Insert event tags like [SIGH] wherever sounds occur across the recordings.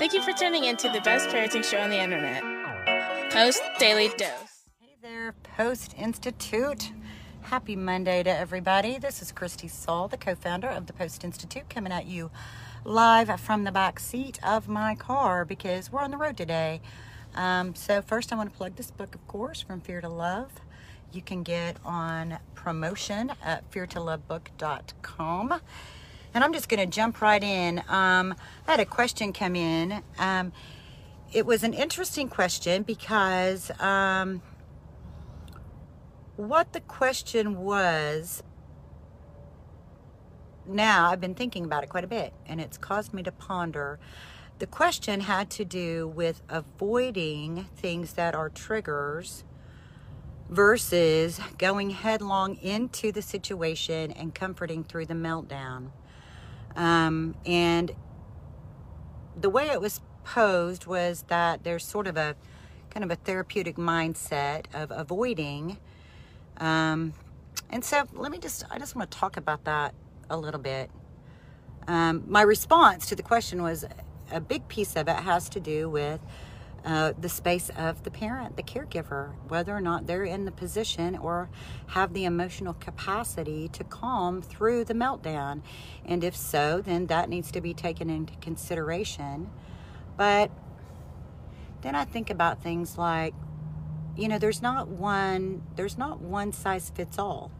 Thank you for tuning in to the best parenting show on the internet, Post Daily Dose. Hey there, Post Institute. Happy Monday to everybody. This is Christy Saul, the co founder of the Post Institute, coming at you live from the back seat of my car because we're on the road today. Um, so, first, I want to plug this book, of course, From Fear to Love. You can get on promotion at feartolovebook.com. And I'm just going to jump right in. Um, I had a question come in. Um, it was an interesting question because um, what the question was now I've been thinking about it quite a bit and it's caused me to ponder. The question had to do with avoiding things that are triggers versus going headlong into the situation and comforting through the meltdown. Um, and the way it was posed was that there's sort of a kind of a therapeutic mindset of avoiding. Um, and so let me just, I just want to talk about that a little bit. Um, my response to the question was a big piece of it has to do with uh, the space of the parent, the caregiver, whether or not they're in the position or have the emotional capacity to calm through the meltdown. And if so, then that needs to be taken into consideration. But then I think about things like, you know, there's not one, there's not one size fits all.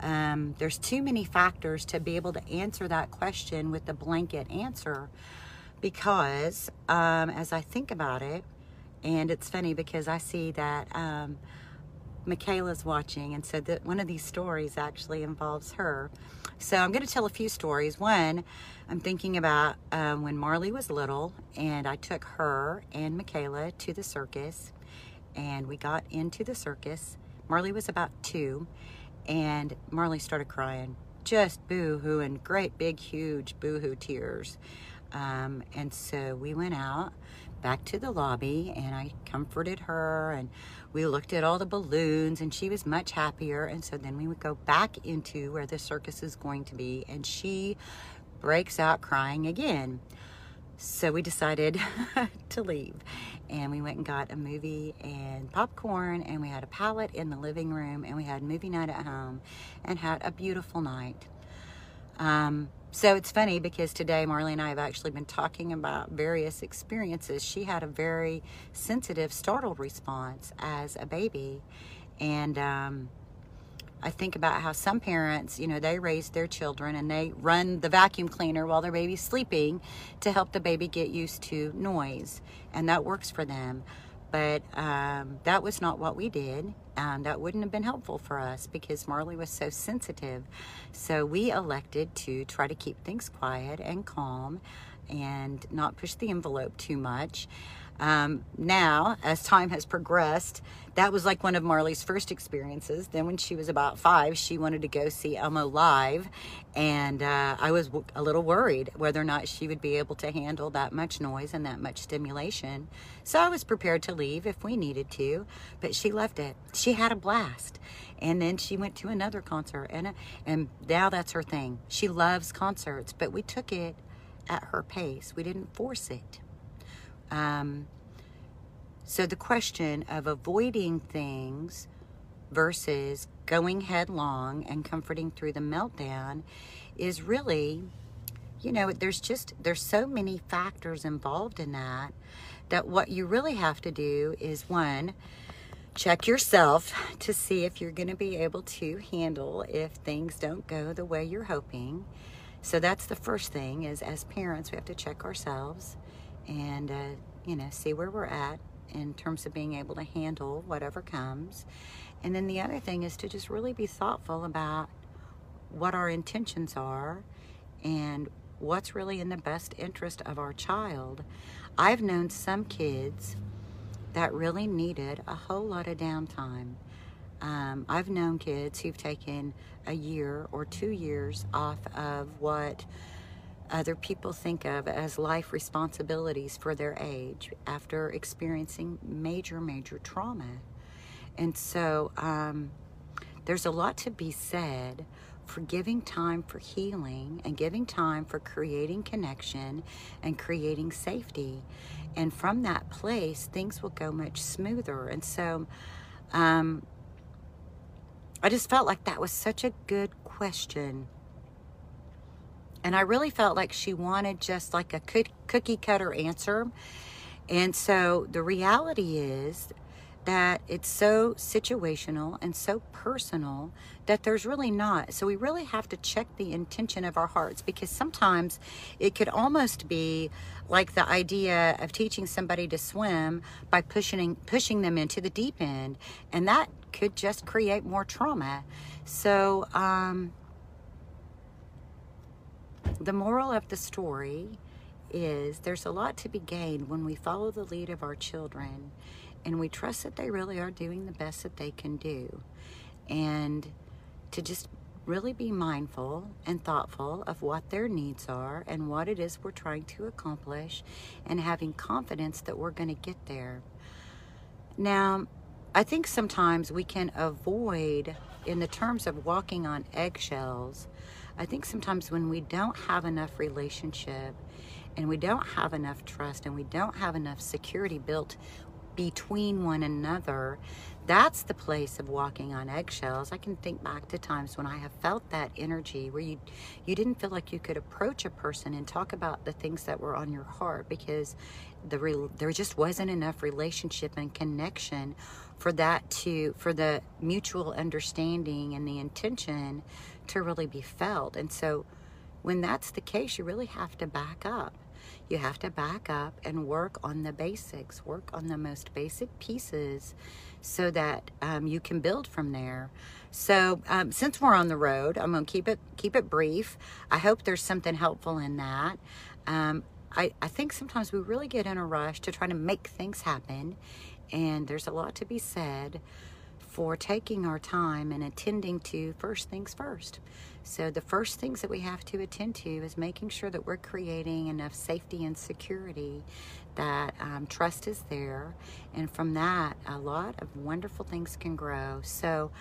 Um, there's too many factors to be able to answer that question with a blanket answer because um, as I think about it, and it's funny because I see that um, Michaela's watching and said that one of these stories actually involves her. So I'm going to tell a few stories. One, I'm thinking about um, when Marley was little, and I took her and Michaela to the circus, and we got into the circus. Marley was about two, and Marley started crying, just boo hoo, and great big, huge boo hoo tears. Um, and so we went out back to the lobby and I comforted her and we looked at all the balloons and she was much happier. And so then we would go back into where the circus is going to be and she breaks out crying again. So we decided [LAUGHS] to leave and we went and got a movie and popcorn and we had a pallet in the living room and we had movie night at home and had a beautiful night. Um, so it's funny because today Marley and I have actually been talking about various experiences. She had a very sensitive, startled response as a baby. And um, I think about how some parents, you know, they raise their children and they run the vacuum cleaner while their baby's sleeping to help the baby get used to noise. And that works for them. But um, that was not what we did. And that wouldn't have been helpful for us because Marley was so sensitive. So we elected to try to keep things quiet and calm and not push the envelope too much. Um, now, as time has progressed, that was like one of Marley's first experiences. Then, when she was about five, she wanted to go see Elmo live, and uh, I was w- a little worried whether or not she would be able to handle that much noise and that much stimulation. So, I was prepared to leave if we needed to, but she loved it. She had a blast, and then she went to another concert, and and now that's her thing. She loves concerts, but we took it at her pace. We didn't force it. Um, so the question of avoiding things versus going headlong and comforting through the meltdown is really, you know, there's just, there's so many factors involved in that, that what you really have to do is one, check yourself to see if you're going to be able to handle if things don't go the way you're hoping. So that's the first thing is as parents, we have to check ourselves and, uh, you know, see where we're at in terms of being able to handle whatever comes. And then the other thing is to just really be thoughtful about what our intentions are and what's really in the best interest of our child. I've known some kids that really needed a whole lot of downtime. Um, I've known kids who've taken a year or two years off of what other people think of as life responsibilities for their age after experiencing major, major trauma. And so um, there's a lot to be said for giving time for healing and giving time for creating connection and creating safety. And from that place, things will go much smoother. And so, um, I just felt like that was such a good question. And I really felt like she wanted just like a cookie cutter answer. And so the reality is that it's so situational and so personal that there's really not. So we really have to check the intention of our hearts because sometimes it could almost be like the idea of teaching somebody to swim by pushing pushing them into the deep end and that could just create more trauma. So um, the moral of the story is there's a lot to be gained when we follow the lead of our children and we trust that they really are doing the best that they can do. And to just really be mindful and thoughtful of what their needs are and what it is we're trying to accomplish and having confidence that we're going to get there. Now, I think sometimes we can avoid, in the terms of walking on eggshells, I think sometimes when we don't have enough relationship and we don't have enough trust and we don't have enough security built between one another, that's the place of walking on eggshells. I can think back to times when I have felt that energy where you you didn't feel like you could approach a person and talk about the things that were on your heart because the re, there just wasn't enough relationship and connection for that to for the mutual understanding and the intention to really be felt. And so when that's the case, you really have to back up you have to back up and work on the basics, work on the most basic pieces so that um, you can build from there. So um, since we're on the road, I'm going to keep it keep it brief. I hope there's something helpful in that. Um, I, I think sometimes we really get in a rush to try to make things happen, and there's a lot to be said for taking our time and attending to first things first. So, the first things that we have to attend to is making sure that we're creating enough safety and security that um, trust is there. And from that, a lot of wonderful things can grow. So,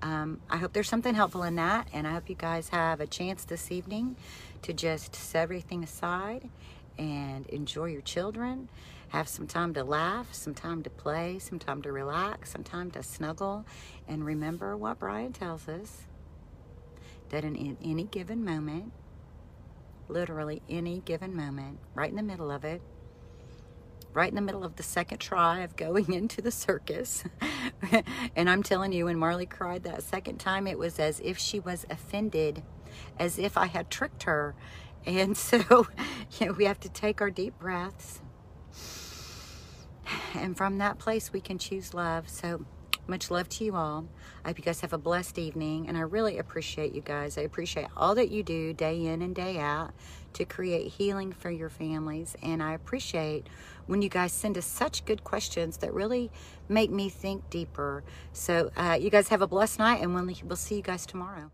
um, I hope there's something helpful in that. And I hope you guys have a chance this evening to just set everything aside and enjoy your children. Have some time to laugh, some time to play, some time to relax, some time to snuggle. And remember what Bryan tells us that in any given moment, literally any given moment, right in the middle of it, right in the middle of the second try of going [LAUGHS] into the circus. [LAUGHS] and I'm telling you, when Marley cried that second time, it was as if she was offended, as if I had tricked her. And [LAUGHS] so, you know, we have to take our deep breaths. And from that place, we can choose love. So, much love to you all. I hope you guys have a blessed evening, and I really appreciate you guys. I appreciate all that you do day in and day out to create healing for your families, and I appreciate when you guys send us such good questions that really make me think deeper. So, uh, you guys have a blessed night, and we'll, we'll see you guys tomorrow.